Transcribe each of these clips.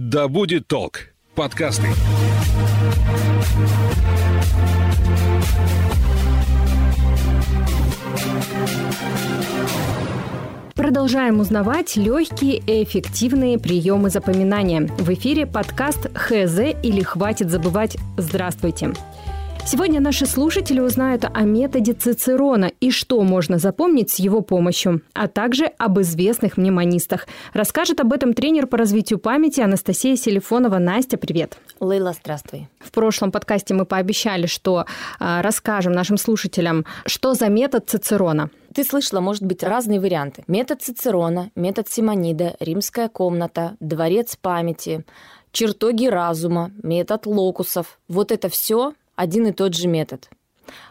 «Да будет толк» подкасты. Продолжаем узнавать легкие и эффективные приемы запоминания. В эфире подкаст «ХЗ» или «Хватит забывать». Здравствуйте. Сегодня наши слушатели узнают о методе Цицерона и что можно запомнить с его помощью, а также об известных мнемонистах. Расскажет об этом тренер по развитию памяти Анастасия Селифонова. Настя, привет. Лейла, здравствуй. В прошлом подкасте мы пообещали, что э, расскажем нашим слушателям, что за метод Цицерона. Ты слышала, может быть, разные варианты. Метод Цицерона, метод Симонида, римская комната, дворец памяти, чертоги разума, метод локусов. Вот это все один и тот же метод.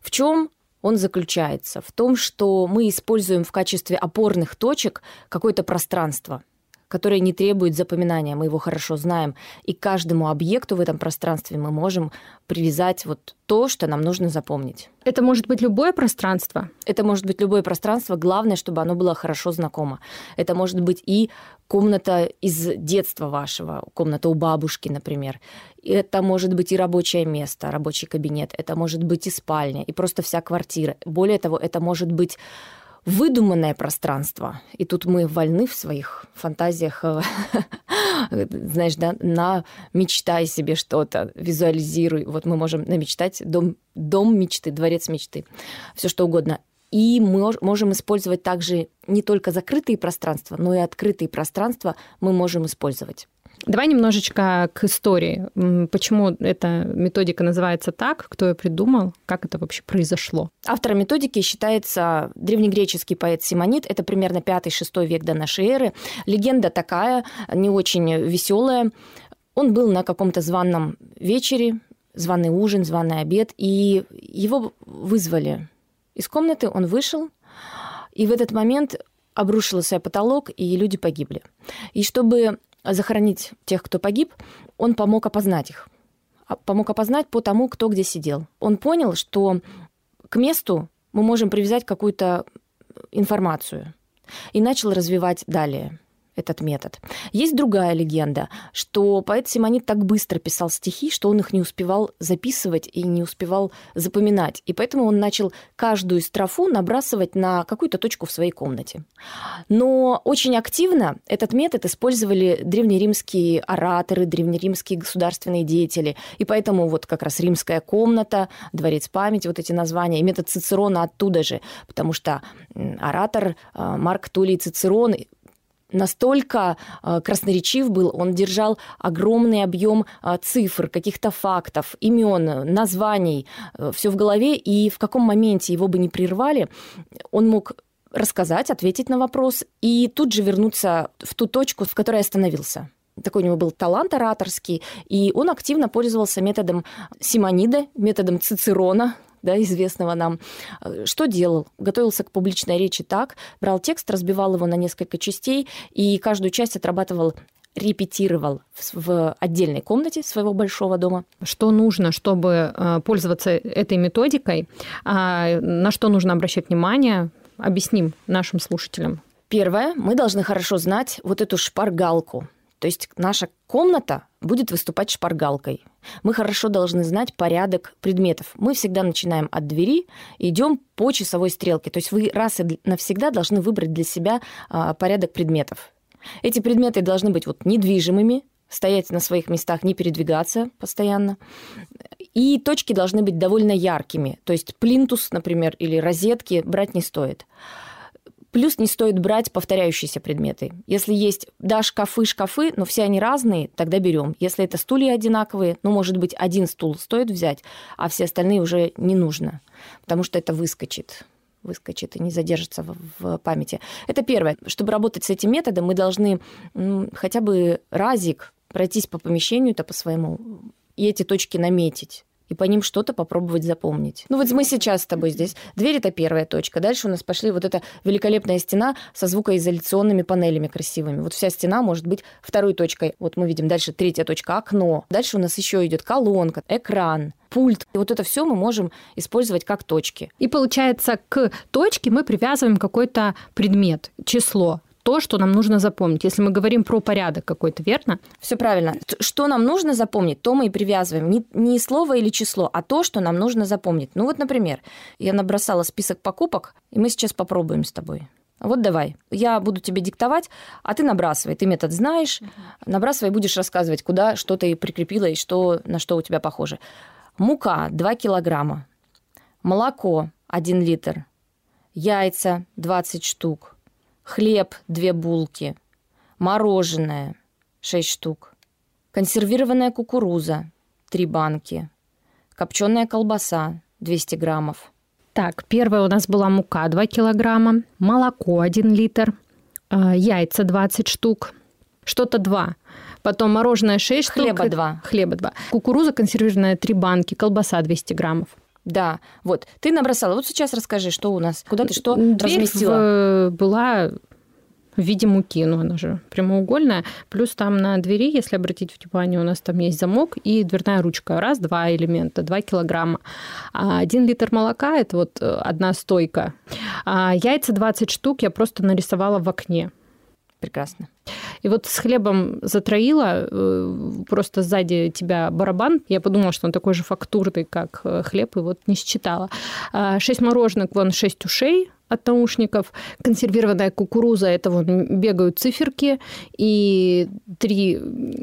В чем он заключается? В том, что мы используем в качестве опорных точек какое-то пространство – которое не требует запоминания, мы его хорошо знаем, и к каждому объекту в этом пространстве мы можем привязать вот то, что нам нужно запомнить. Это может быть любое пространство? Это может быть любое пространство, главное, чтобы оно было хорошо знакомо. Это может быть и комната из детства вашего, комната у бабушки, например. Это может быть и рабочее место, рабочий кабинет, это может быть и спальня, и просто вся квартира. Более того, это может быть выдуманное пространство. И тут мы вольны в своих фантазиях, э, знаешь, да, на мечтай себе что-то, визуализируй. Вот мы можем намечтать дом, дом мечты, дворец мечты, все что угодно. И мы можем использовать также не только закрытые пространства, но и открытые пространства мы можем использовать. Давай немножечко к истории. Почему эта методика называется так? Кто ее придумал? Как это вообще произошло? Автором методики считается древнегреческий поэт Симонит. Это примерно 5-6 век до нашей эры. Легенда такая, не очень веселая. Он был на каком-то званном вечере, званый ужин, званый обед, и его вызвали из комнаты, он вышел, и в этот момент обрушился потолок, и люди погибли. И чтобы захоронить тех, кто погиб, он помог опознать их. А, помог опознать по тому, кто где сидел. Он понял, что к месту мы можем привязать какую-то информацию и начал развивать далее этот метод. Есть другая легенда, что поэт Симонит так быстро писал стихи, что он их не успевал записывать и не успевал запоминать. И поэтому он начал каждую строфу набрасывать на какую-то точку в своей комнате. Но очень активно этот метод использовали древнеримские ораторы, древнеримские государственные деятели. И поэтому вот как раз римская комната, дворец памяти, вот эти названия, и метод Цицерона оттуда же, потому что оратор э, Марк Тулей Цицерон настолько э, красноречив был, он держал огромный объем э, цифр, каких-то фактов, имен, названий, э, все в голове, и в каком моменте его бы не прервали, он мог рассказать, ответить на вопрос и тут же вернуться в ту точку, в которой остановился. Такой у него был талант ораторский, и он активно пользовался методом Симонида, методом Цицерона, да, известного нам, э, что делал? Готовился к публичной речи так, брал текст, разбивал его на несколько частей и каждую часть отрабатывал репетировал в отдельной комнате своего большого дома. Что нужно, чтобы э, пользоваться этой методикой? А на что нужно обращать внимание? Объясним нашим слушателям. Первое, мы должны хорошо знать вот эту шпаргалку. То есть наша комната будет выступать шпаргалкой. Мы хорошо должны знать порядок предметов. Мы всегда начинаем от двери идем по часовой стрелке. То есть вы раз и навсегда должны выбрать для себя а, порядок предметов. Эти предметы должны быть вот недвижимыми, стоять на своих местах, не передвигаться постоянно. И точки должны быть довольно яркими. То есть плинтус, например, или розетки брать не стоит. Плюс не стоит брать повторяющиеся предметы. Если есть, да, шкафы, шкафы, но все они разные, тогда берем. Если это стулья одинаковые, ну, может быть, один стул стоит взять, а все остальные уже не нужно, потому что это выскочит выскочит и не задержится в, памяти. Это первое. Чтобы работать с этим методом, мы должны ну, хотя бы разик пройтись по помещению-то по своему и эти точки наметить и по ним что-то попробовать запомнить. Ну вот мы сейчас с тобой здесь. Дверь – это первая точка. Дальше у нас пошли вот эта великолепная стена со звукоизоляционными панелями красивыми. Вот вся стена может быть второй точкой. Вот мы видим дальше третья точка – окно. Дальше у нас еще идет колонка, экран, пульт. И вот это все мы можем использовать как точки. И получается, к точке мы привязываем какой-то предмет, число то, что нам нужно запомнить. Если мы говорим про порядок какой-то, верно? Все правильно. Что нам нужно запомнить, то мы и привязываем. Не, не слово или число, а то, что нам нужно запомнить. Ну вот, например, я набросала список покупок, и мы сейчас попробуем с тобой. Вот давай, я буду тебе диктовать, а ты набрасывай. Ты метод знаешь, набрасывай, будешь рассказывать, куда что ты прикрепила и что, на что у тебя похоже. Мука 2 килограмма, молоко 1 литр, яйца 20 штук, хлеб 2 булки, мороженое 6 штук, консервированная кукуруза 3 банки, копченая колбаса 200 граммов. Так, первая у нас была мука 2 килограмма, молоко 1 литр, а, яйца 20 штук, что-то 2. Потом мороженое 6 Хлеба штук. 2. Хлеба 2. Кукуруза консервированная 3 банки, колбаса 200 граммов. Да, вот. Ты набросала. Вот сейчас расскажи, что у нас, куда ты что Дверь разместила. в- была в виде муки, ну она же прямоугольная. Плюс там на двери, если обратить внимание, у нас там есть замок и дверная ручка. Раз, два элемента, два килограмма. А один литр молока – это вот э, одна стойка. А яйца 20 штук я просто нарисовала в окне. Прекрасно. И вот с хлебом затроила, э, просто сзади тебя барабан. Я подумала, что он такой же фактурный, как э, хлеб, и вот не считала. А, Шесть мороженок, вон шесть ушей от наушников. Консервированная кукуруза, это вон бегают циферки. И три,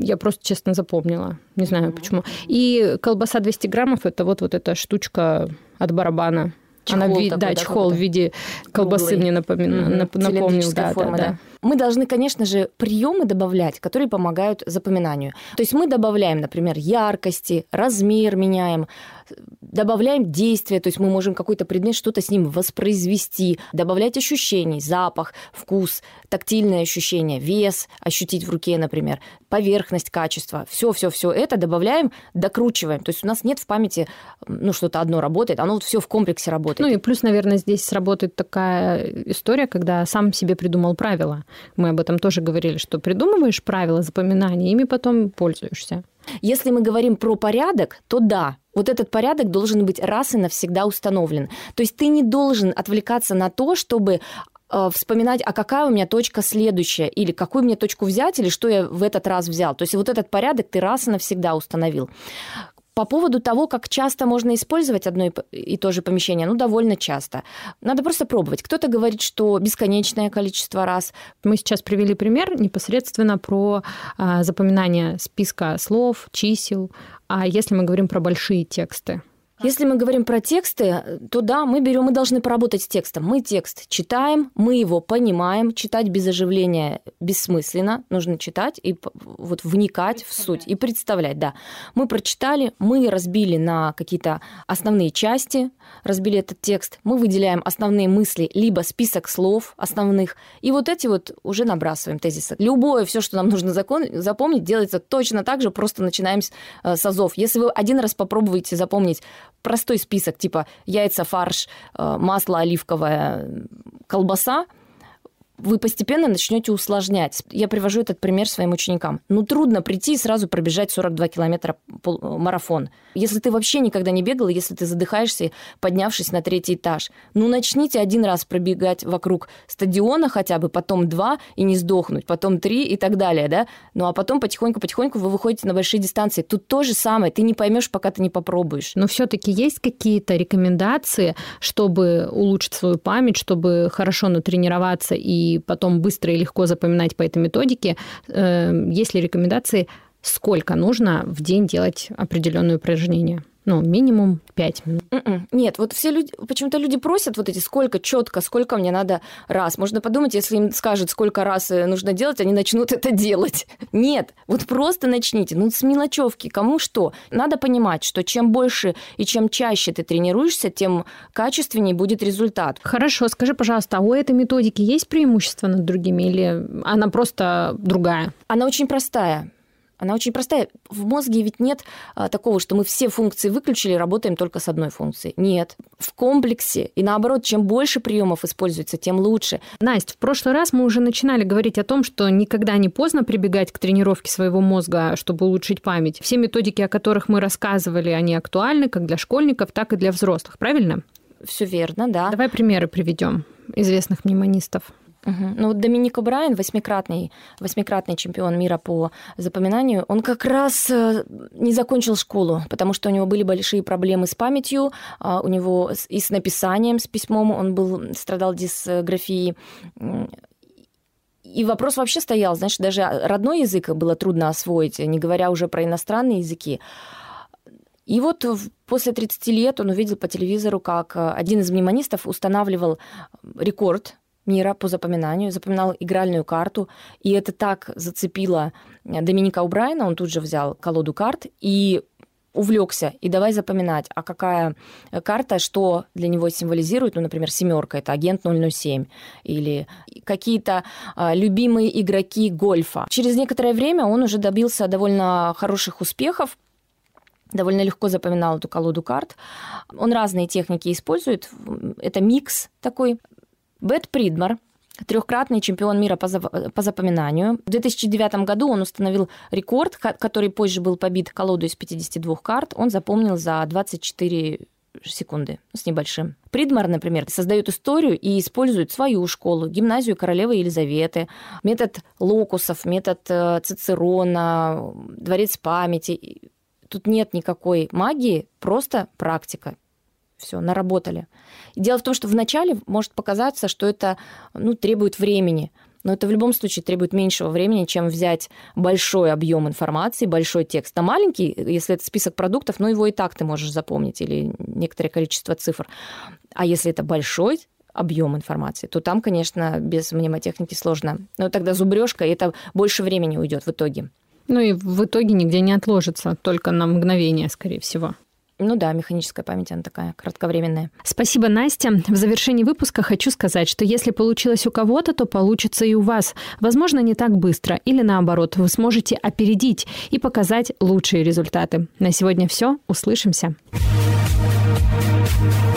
я просто честно запомнила, не знаю почему. И колбаса 200 граммов, это вот, вот эта штучка от барабана. Чехол Она, такой, да, да, чехол в какой-то виде колбасы круглый. мне напомина- Мгм. нап- напомнил. Да, да, да. да. Мы должны, конечно же, приемы добавлять, которые помогают запоминанию. То есть мы добавляем, например, яркости, размер меняем, добавляем действия, то есть мы можем какой-то предмет, что-то с ним воспроизвести, добавлять ощущений, запах, вкус, тактильные ощущения, вес ощутить в руке, например, поверхность, качество. Все, все, все это добавляем, докручиваем. То есть у нас нет в памяти, ну, что-то одно работает, оно вот все в комплексе работает. Ну и плюс, наверное, здесь сработает такая история, когда сам себе придумал правила. Мы об этом тоже говорили, что придумываешь правила запоминания, ими потом пользуешься. Если мы говорим про порядок, то да, вот этот порядок должен быть раз и навсегда установлен. То есть ты не должен отвлекаться на то, чтобы э, вспоминать, а какая у меня точка следующая, или какую мне точку взять, или что я в этот раз взял. То есть вот этот порядок ты раз и навсегда установил. По поводу того, как часто можно использовать одно и то же помещение, ну, довольно часто. Надо просто пробовать. Кто-то говорит, что бесконечное количество раз, Мы сейчас привели пример непосредственно про а, запоминание списка слов, чисел. А если мы говорим про большие тексты? Если мы говорим про тексты, то да, мы берем, мы должны поработать с текстом. Мы текст читаем, мы его понимаем. Читать без оживления бессмысленно. Нужно читать и вот вникать в суть и представлять, да. Мы прочитали, мы разбили на какие-то основные части, разбили этот текст. Мы выделяем основные мысли, либо список слов основных. И вот эти вот уже набрасываем тезисы. Любое, все, что нам нужно закон, запомнить, делается точно так же, просто начинаем с, э, с азов. Если вы один раз попробуете запомнить простой список, типа яйца, фарш, э, масло оливковое, колбаса, вы постепенно начнете усложнять. Я привожу этот пример своим ученикам. Ну, трудно прийти и сразу пробежать 42 километра пол- марафон. Если ты вообще никогда не бегал, если ты задыхаешься, поднявшись на третий этаж, ну, начните один раз пробегать вокруг стадиона хотя бы, потом два и не сдохнуть, потом три и так далее, да? Ну, а потом потихоньку-потихоньку вы выходите на большие дистанции. Тут то же самое, ты не поймешь, пока ты не попробуешь. Но все-таки есть какие-то рекомендации, чтобы улучшить свою память, чтобы хорошо натренироваться и потом быстро и легко запоминать по этой методике? Э, Есть ли рекомендации, сколько нужно в день делать определенные упражнения? Ну, минимум 5 минут. Мгм. Нет, вот все люди, почему-то люди просят вот эти, сколько четко, сколько мне надо раз. Можно подумать, если им скажут, сколько раз э, нужно делать, они начнут это делать. Нет, вот просто начните, ну, с мелочевки, кому что. Надо понимать, что чем больше и чем чаще ты тренируешься, тем качественнее будет результат. Хорошо, скажи, пожалуйста, а у этой методики есть преимущество над другими или она просто другая? Она очень простая. Она очень простая. В мозге ведь нет а, такого, что мы все функции выключили, работаем только с одной функцией. Нет. В комплексе. И наоборот, чем больше приемов используется, тем лучше. Настя, в прошлый раз мы уже начинали говорить о том, что никогда не поздно прибегать к тренировке своего мозга, чтобы улучшить память. Все методики, о которых мы рассказывали, они актуальны как для школьников, так и для взрослых, правильно? Все верно, да. Давай примеры приведем известных мнемонистов. Угу. Ну Доминик Брайан, восьмикратный, восьмикратный чемпион мира по запоминанию, он как раз э, не закончил школу, потому что у него были большие проблемы с памятью, а у него и с написанием, с письмом, он был, страдал дисграфией. И вопрос вообще стоял, знаешь, даже родной язык было трудно освоить, не говоря уже про иностранные языки. И вот после 30 лет он увидел по телевизору, как э, один из мнемонистов устанавливал рекорд мира по запоминанию, запоминал игральную карту, и это так зацепило Доминика Убрайна, он тут же взял колоду карт и увлекся, и давай запоминать, а какая карта, что для него символизирует, ну, например, семерка, это агент 007, или какие-то а, любимые игроки гольфа. Через некоторое время он уже добился довольно хороших успехов, довольно легко запоминал эту колоду карт. Он разные техники использует. Это микс такой. Бет Придмар, трехкратный чемпион мира по, по запоминанию. В 2009 году он установил рекорд, который позже был побит колоду из 52 карт. Он запомнил за 24 секунды с небольшим. Придмар, например, создает историю и использует свою школу, гимназию королевы Елизаветы, метод локусов, метод э, Цицерона, дворец памяти. Тут нет никакой магии, просто практика. Все, наработали. Дело в том, что вначале может показаться, что это ну, требует времени. Но это в любом случае требует меньшего времени, чем взять большой объем информации, большой текст. А маленький, если это список продуктов, ну его и так ты можешь запомнить, или некоторое количество цифр. А если это большой объем информации, то там, конечно, без мнемотехники сложно. Но тогда зубрежка, и это больше времени уйдет в итоге. Ну и в итоге нигде не отложится, только на мгновение, скорее всего. Ну да, механическая память, она такая кратковременная. Спасибо, Настя. В завершении выпуска хочу сказать, что если получилось у кого-то, то получится и у вас. Возможно, не так быстро, или наоборот, вы сможете опередить и показать лучшие результаты. На сегодня все. Услышимся. thank you